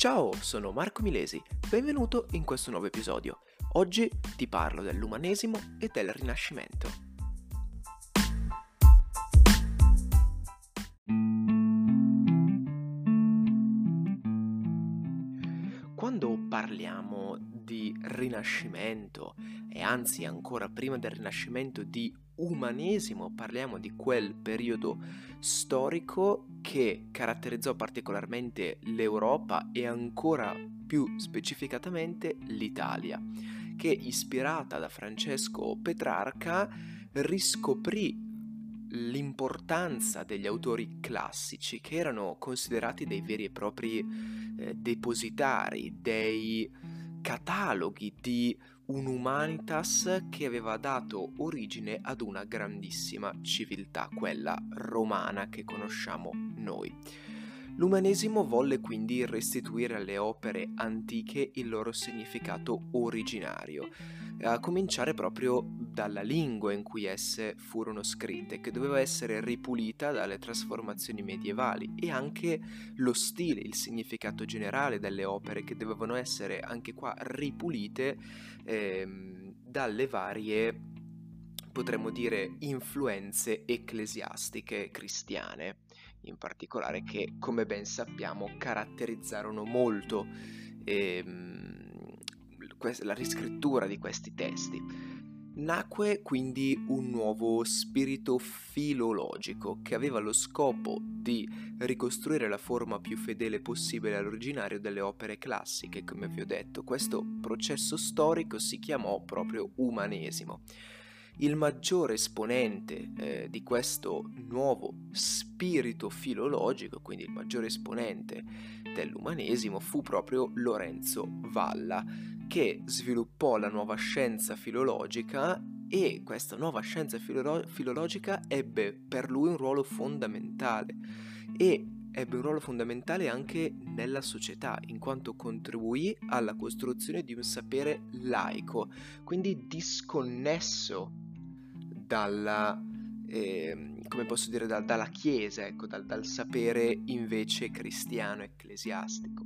Ciao, sono Marco Milesi, benvenuto in questo nuovo episodio. Oggi ti parlo dell'umanesimo e del rinascimento. Quando parliamo di rinascimento e anzi ancora prima del rinascimento di umanesimo, parliamo di quel periodo storico che caratterizzò particolarmente l'Europa e ancora più specificatamente l'Italia, che ispirata da Francesco Petrarca riscoprì l'importanza degli autori classici che erano considerati dei veri e propri eh, depositari, dei cataloghi di un humanitas che aveva dato origine ad una grandissima civiltà, quella romana che conosciamo noi. L'umanesimo volle quindi restituire alle opere antiche il loro significato originario, a cominciare proprio dalla lingua in cui esse furono scritte, che doveva essere ripulita dalle trasformazioni medievali, e anche lo stile, il significato generale delle opere, che dovevano essere anche qua ripulite ehm, dalle varie potremmo dire influenze ecclesiastiche cristiane in particolare che come ben sappiamo caratterizzarono molto ehm, la riscrittura di questi testi. Nacque quindi un nuovo spirito filologico che aveva lo scopo di ricostruire la forma più fedele possibile all'originario delle opere classiche, come vi ho detto. Questo processo storico si chiamò proprio umanesimo il maggiore esponente eh, di questo nuovo spirito filologico, quindi il maggiore esponente dell'umanesimo, fu proprio Lorenzo Valla, che sviluppò la nuova scienza filologica e questa nuova scienza filolo- filologica ebbe per lui un ruolo fondamentale e ebbe un ruolo fondamentale anche nella società, in quanto contribuì alla costruzione di un sapere laico, quindi disconnesso dalla, eh, come posso dire, da, dalla Chiesa, ecco, dal, dal sapere invece cristiano ecclesiastico.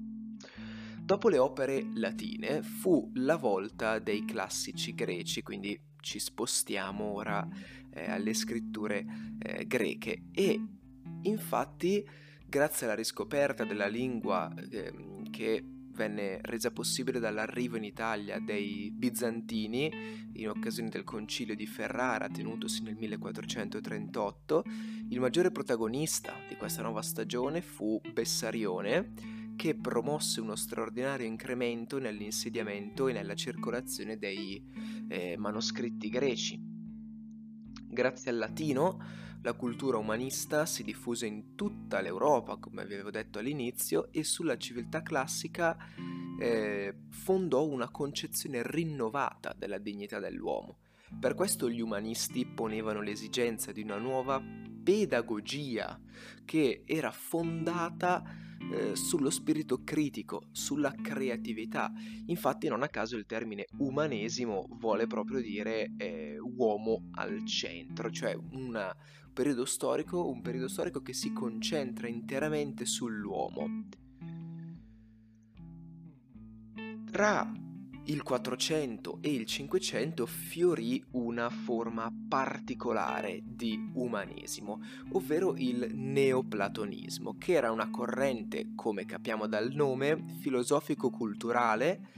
Dopo le opere latine fu la volta dei classici greci, quindi ci spostiamo ora eh, alle scritture eh, greche e infatti grazie alla riscoperta della lingua eh, che venne resa possibile dall'arrivo in Italia dei bizantini in occasione del concilio di Ferrara tenutosi nel 1438. Il maggiore protagonista di questa nuova stagione fu Bessarione, che promosse uno straordinario incremento nell'insediamento e nella circolazione dei eh, manoscritti greci. Grazie al latino, la cultura umanista si diffuse in tutta l'Europa, come vi avevo detto all'inizio, e sulla civiltà classica eh, fondò una concezione rinnovata della dignità dell'uomo. Per questo gli umanisti ponevano l'esigenza di una nuova pedagogia che era fondata eh, sullo spirito critico, sulla creatività. Infatti non a caso il termine umanesimo vuole proprio dire eh, uomo al centro, cioè una, un periodo storico, un periodo storico che si concentra interamente sull'uomo. Tra il 400 e il 500 fiorì una forma particolare di umanesimo, ovvero il neoplatonismo, che era una corrente, come capiamo dal nome, filosofico-culturale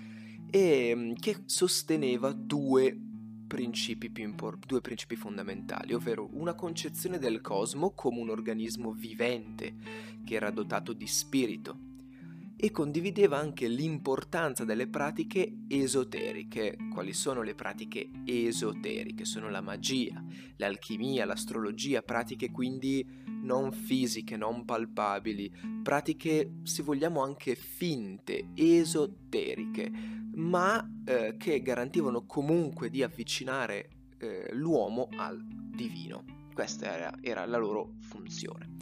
e mm, che sosteneva due principi, impor- due principi fondamentali, ovvero una concezione del cosmo come un organismo vivente che era dotato di spirito e condivideva anche l'importanza delle pratiche esoteriche. Quali sono le pratiche esoteriche? Sono la magia, l'alchimia, l'astrologia, pratiche quindi non fisiche, non palpabili, pratiche, se vogliamo, anche finte, esoteriche, ma eh, che garantivano comunque di avvicinare eh, l'uomo al divino. Questa era, era la loro funzione.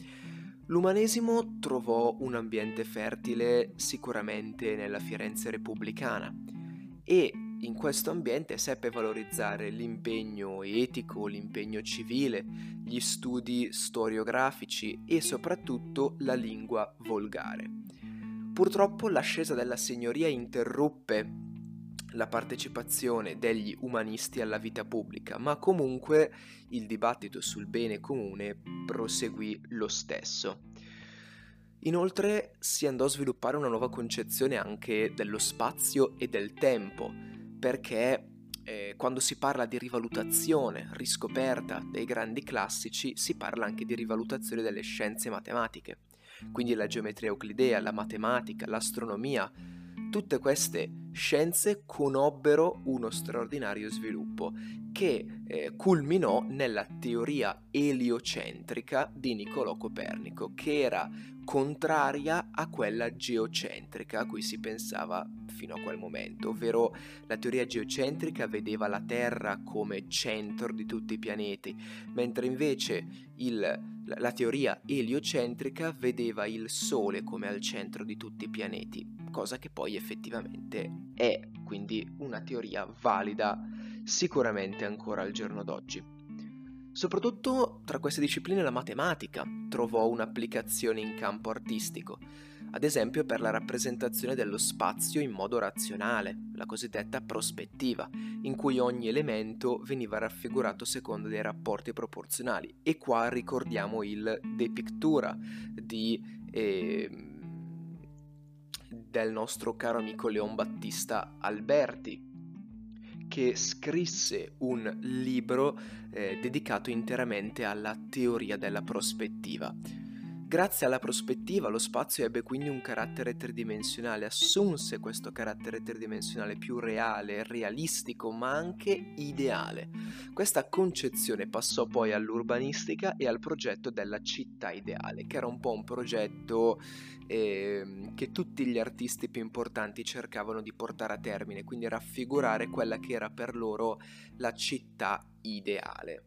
L'umanesimo trovò un ambiente fertile sicuramente nella Firenze repubblicana e in questo ambiente seppe valorizzare l'impegno etico, l'impegno civile, gli studi storiografici e soprattutto la lingua volgare. Purtroppo l'ascesa della signoria interruppe la partecipazione degli umanisti alla vita pubblica, ma comunque il dibattito sul bene comune proseguì lo stesso. Inoltre si andò a sviluppare una nuova concezione anche dello spazio e del tempo, perché eh, quando si parla di rivalutazione, riscoperta dei grandi classici, si parla anche di rivalutazione delle scienze matematiche. Quindi la geometria euclidea, la matematica, l'astronomia, tutte queste scienze conobbero uno straordinario sviluppo che eh, culminò nella teoria eliocentrica di Niccolò Copernico, che era contraria a quella geocentrica a cui si pensava fino a quel momento, ovvero la teoria geocentrica vedeva la Terra come centro di tutti i pianeti, mentre invece il, la teoria eliocentrica vedeva il Sole come al centro di tutti i pianeti, cosa che poi effettivamente è, quindi una teoria valida sicuramente ancora al giorno d'oggi. Soprattutto tra queste discipline la matematica trovò un'applicazione in campo artistico, ad esempio per la rappresentazione dello spazio in modo razionale, la cosiddetta prospettiva, in cui ogni elemento veniva raffigurato secondo dei rapporti proporzionali. E qua ricordiamo il De Pictura di, eh, del nostro caro amico Leon Battista Alberti, che scrisse un libro eh, dedicato interamente alla teoria della prospettiva. Grazie alla prospettiva lo spazio ebbe quindi un carattere tridimensionale, assunse questo carattere tridimensionale più reale, realistico, ma anche ideale. Questa concezione passò poi all'urbanistica e al progetto della città ideale, che era un po' un progetto eh, che tutti gli artisti più importanti cercavano di portare a termine, quindi raffigurare quella che era per loro la città ideale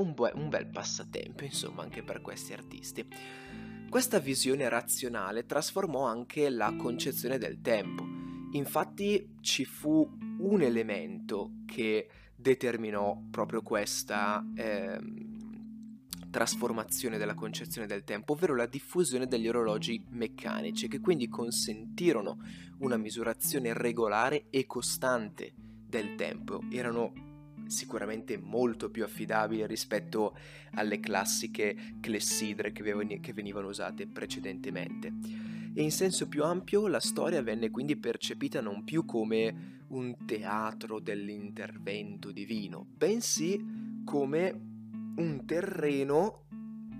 un, bu- un bel passatempo, insomma, anche per questi artisti. Questa visione razionale trasformò anche la concezione del tempo. Infatti ci fu un elemento che determinò proprio questa eh, trasformazione della concezione del tempo, ovvero la diffusione degli orologi meccanici, che quindi consentirono una misurazione regolare e costante del tempo. Erano sicuramente molto più affidabile rispetto alle classiche clessidre che, venivano usate precedentemente. E in senso più ampio la storia venne quindi percepita non più come un teatro dell'intervento divino, bensì come un terreno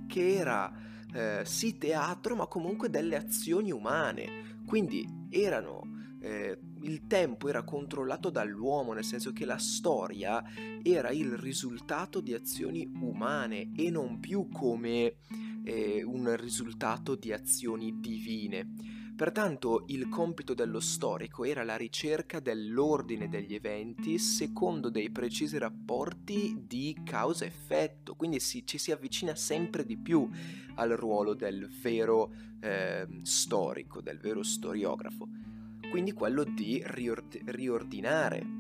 che era eh, sì teatro ma comunque delle azioni umane, quindi erano eh, il tempo era controllato dall'uomo, nel senso che la storia era il risultato di azioni umane e non più come eh, un risultato di azioni divine. Pertanto il compito dello storico era la ricerca dell'ordine degli eventi secondo dei precisi rapporti di causa-effetto, quindi si, ci si avvicina sempre di più al ruolo del vero eh, storico, del vero storiografo quindi quello di riord- riordinare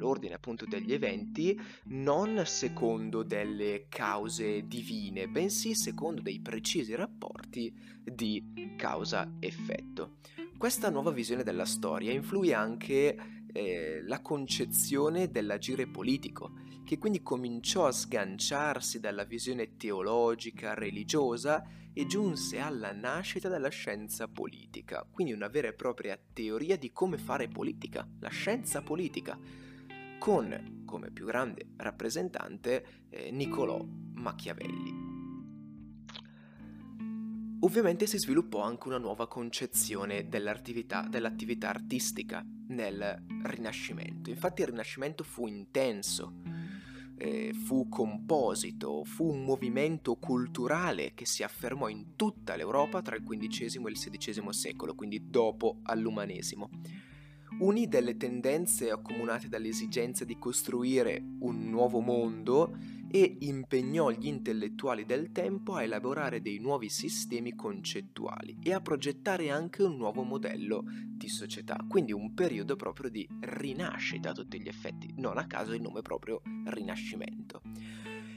l'ordine appunto degli eventi non secondo delle cause divine, bensì secondo dei precisi rapporti di causa-effetto. Questa nuova visione della storia influì anche eh, la concezione dell'agire politico, che quindi cominciò a sganciarsi dalla visione teologica, religiosa e giunse alla nascita della scienza politica, quindi una vera e propria teoria di come fare politica, la scienza politica, con come più grande rappresentante eh, Niccolò Machiavelli. Ovviamente si sviluppò anche una nuova concezione dell'attività, dell'attività artistica nel Rinascimento. Infatti il Rinascimento fu intenso, eh, fu composito, fu un movimento culturale che si affermò in tutta l'Europa tra il XV e il XVI secolo, quindi dopo all'umanesimo. Unì delle tendenze accomunate dall'esigenza di costruire un nuovo mondo e impegnò gli intellettuali del tempo a elaborare dei nuovi sistemi concettuali e a progettare anche un nuovo modello di società, quindi un periodo proprio di rinascita a tutti gli effetti, non a caso il nome proprio Rinascimento.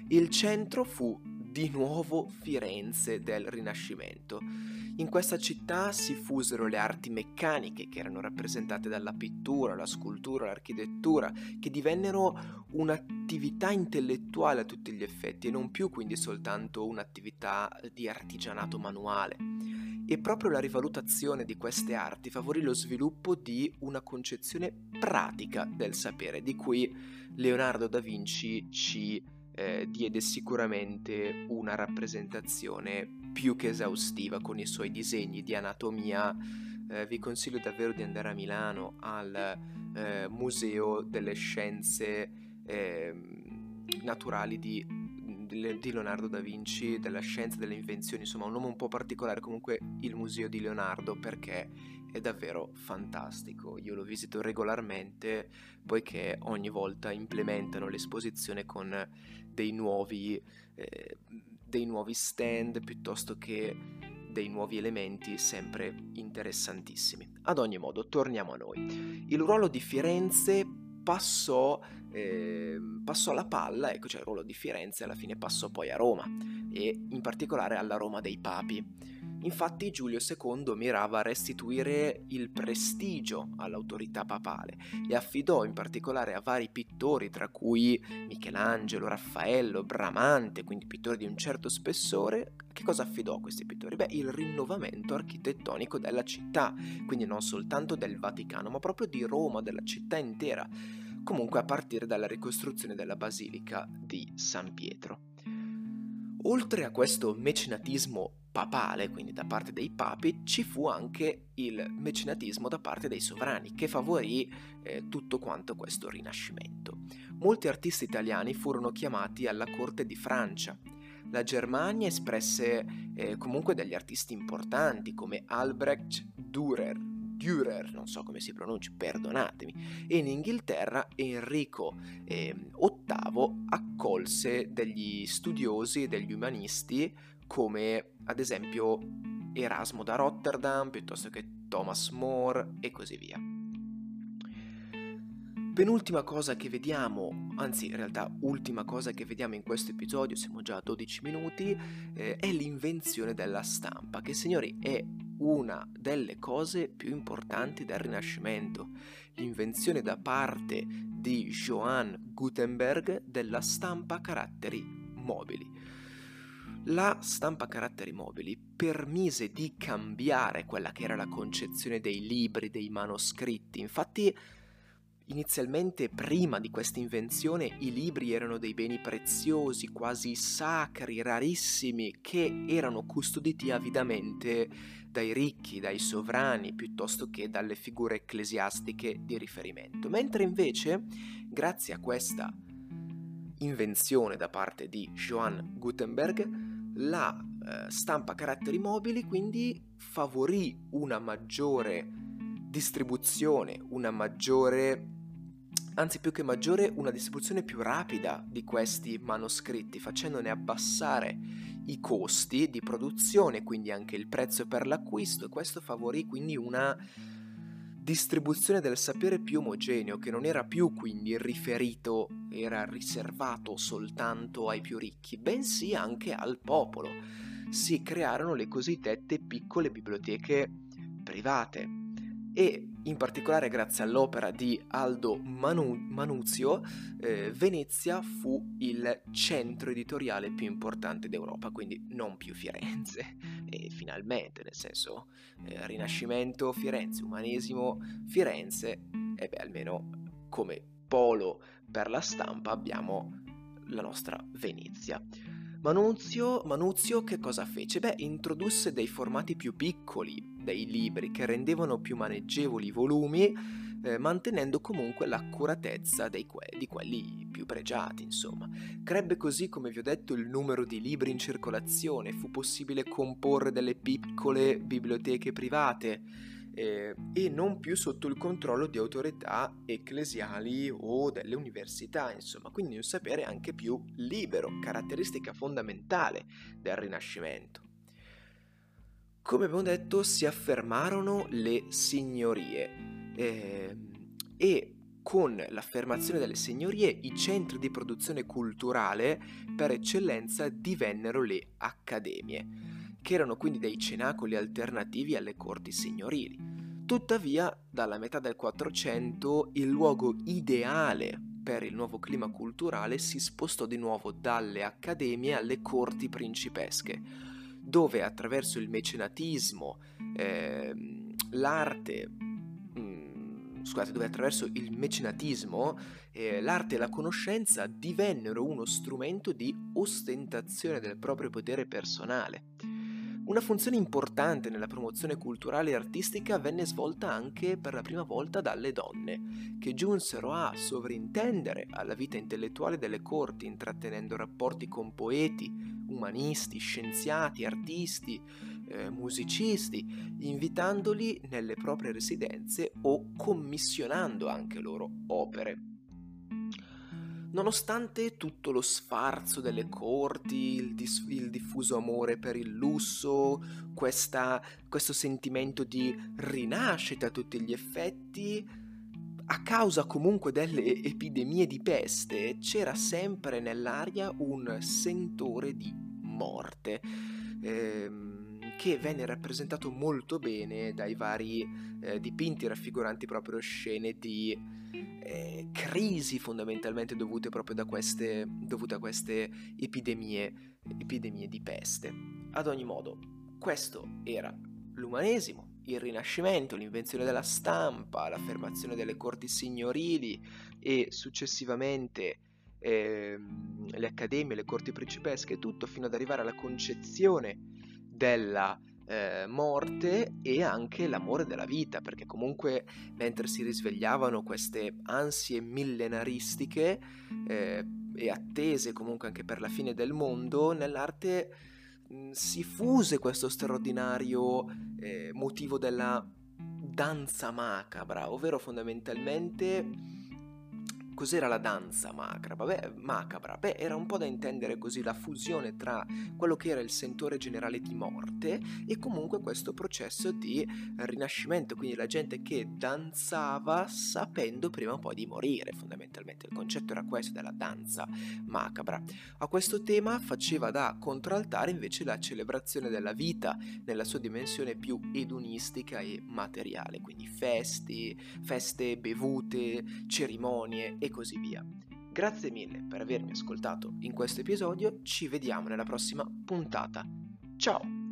Il centro fu di nuovo Firenze del Rinascimento. In questa città si fusero le arti meccaniche che erano rappresentate dalla pittura, la scultura, l'architettura, che divennero un'attività intellettuale a tutti gli effetti e non più quindi soltanto un'attività di artigianato manuale. E proprio la rivalutazione di queste arti favorì lo sviluppo di una concezione pratica del sapere, di cui Leonardo da Vinci ci eh, diede sicuramente una rappresentazione più che esaustiva con i suoi disegni di anatomia. Eh, vi consiglio davvero di andare a Milano al eh, Museo delle Scienze ehm, Naturali di, di Leonardo da Vinci, della scienza, delle invenzioni, insomma un nome un po' particolare, comunque il Museo di Leonardo perché è davvero fantastico. Io lo visito regolarmente poiché ogni volta implementano l'esposizione con dei nuovi, eh, dei nuovi stand piuttosto che dei nuovi elementi sempre interessantissimi. Ad ogni modo, torniamo a noi. Il ruolo di Firenze passò, eh, passò la palla, ecco, cioè il ruolo di Firenze alla fine passò poi a Roma e in particolare alla Roma dei Papi. Infatti Giulio II mirava a restituire il prestigio all'autorità papale e affidò in particolare a vari pittori, tra cui Michelangelo, Raffaello, Bramante, quindi pittori di un certo spessore, che cosa affidò a questi pittori? Beh, il rinnovamento architettonico della città, quindi non soltanto del Vaticano, ma proprio di Roma, della città intera, comunque a partire dalla ricostruzione della Basilica di San Pietro. Oltre a questo mecenatismo papale, quindi da parte dei papi, ci fu anche il mecenatismo da parte dei sovrani, che favorì eh, tutto quanto questo rinascimento. Molti artisti italiani furono chiamati alla corte di Francia. La Germania espresse eh, comunque degli artisti importanti come Albrecht Dürer, Dürer, non so come si pronuncia, perdonatemi, e in Inghilterra Enrico eh, VIII accolse degli studiosi e degli umanisti come ad esempio Erasmo da Rotterdam piuttosto che Thomas More e così via. Penultima cosa che vediamo, anzi in realtà ultima cosa che vediamo in questo episodio, siamo già a 12 minuti, eh, è l'invenzione della stampa, che signori è una delle cose più importanti del Rinascimento, l'invenzione da parte di Johann Gutenberg della stampa a caratteri mobili. La stampa a caratteri mobili permise di cambiare quella che era la concezione dei libri, dei manoscritti. Infatti, inizialmente, prima di questa invenzione, i libri erano dei beni preziosi, quasi sacri, rarissimi, che erano custoditi avidamente dai ricchi, dai sovrani, piuttosto che dalle figure ecclesiastiche di riferimento. Mentre invece, grazie a questa invenzione da parte di Johann Gutenberg, la eh, stampa caratteri mobili quindi favorì una maggiore distribuzione, una maggiore, anzi più che maggiore, una distribuzione più rapida di questi manoscritti, facendone abbassare i costi di produzione, quindi anche il prezzo per l'acquisto, e questo favorì quindi una distribuzione del sapere più omogeneo, che non era più quindi riferito, era riservato soltanto ai più ricchi, bensì anche al popolo. Si crearono le cosiddette piccole biblioteche private, e in particolare grazie all'opera di Aldo Manu- Manuzio, eh, Venezia fu il centro editoriale più importante d'Europa, quindi non più Firenze. E finalmente, nel senso, eh, Rinascimento, Firenze, Umanesimo, Firenze, e beh, almeno come polo per la stampa abbiamo la nostra Venezia. Manuzio, Manuzio che cosa fece? Beh, introdusse dei formati più piccoli dei libri che rendevano più maneggevoli i volumi, eh, mantenendo comunque l'accuratezza que- di quelli più pregiati, insomma. Crebbe così, come vi ho detto, il numero di libri in circolazione, fu possibile comporre delle piccole biblioteche private, eh, e non più sotto il controllo di autorità ecclesiali o delle università, insomma, quindi un sapere anche più libero, caratteristica fondamentale del Rinascimento. Come abbiamo detto, si affermarono le signorie eh, e con l'affermazione delle signorie i centri di produzione culturale per eccellenza divennero le accademie, che erano quindi dei cenacoli alternativi alle corti signorili. Tuttavia, dalla metà del 400 il luogo ideale per il nuovo clima culturale si spostò di nuovo dalle accademie alle corti principesche, dove attraverso il mecenatismo, eh, l'arte, mm, scusate, dove attraverso il mecenatismo eh, l'arte e la conoscenza divennero uno strumento di ostentazione del proprio potere personale. Una funzione importante nella promozione culturale e artistica venne svolta anche per la prima volta dalle donne, che giunsero a sovrintendere alla vita intellettuale delle corti, intrattenendo rapporti con poeti, umanisti, scienziati, artisti, eh, musicisti, invitandoli nelle proprie residenze o commissionando anche loro opere. Nonostante tutto lo sfarzo delle corti, il, dis- il diffuso amore per il lusso, questa, questo sentimento di rinascita a tutti gli effetti, a causa comunque delle epidemie di peste, c'era sempre nell'aria un sentore di morte. Ehm, che venne rappresentato molto bene dai vari eh, dipinti raffiguranti proprio scene di eh, crisi fondamentalmente dovute proprio da queste, dovute a queste epidemie, epidemie di peste. Ad ogni modo, questo era l'umanesimo, il Rinascimento, l'invenzione della stampa, l'affermazione delle corti signorili e successivamente eh, le accademie, le corti principesche, tutto fino ad arrivare alla concezione della eh, morte e anche l'amore della vita, perché comunque mentre si risvegliavano queste ansie millenaristiche eh, e attese comunque anche per la fine del mondo, nell'arte mh, si fuse questo straordinario eh, motivo della danza macabra, ovvero fondamentalmente Cos'era la danza macabra? Beh, macabra? Beh, era un po' da intendere così la fusione tra quello che era il sentore generale di morte e comunque questo processo di rinascimento, quindi la gente che danzava sapendo prima o poi di morire, fondamentalmente. Il concetto era questo della danza macabra. A questo tema faceva da contraltare invece la celebrazione della vita nella sua dimensione più edonistica e materiale, quindi festi, feste, bevute, cerimonie e così via. Grazie mille per avermi ascoltato in questo episodio, ci vediamo nella prossima puntata. Ciao!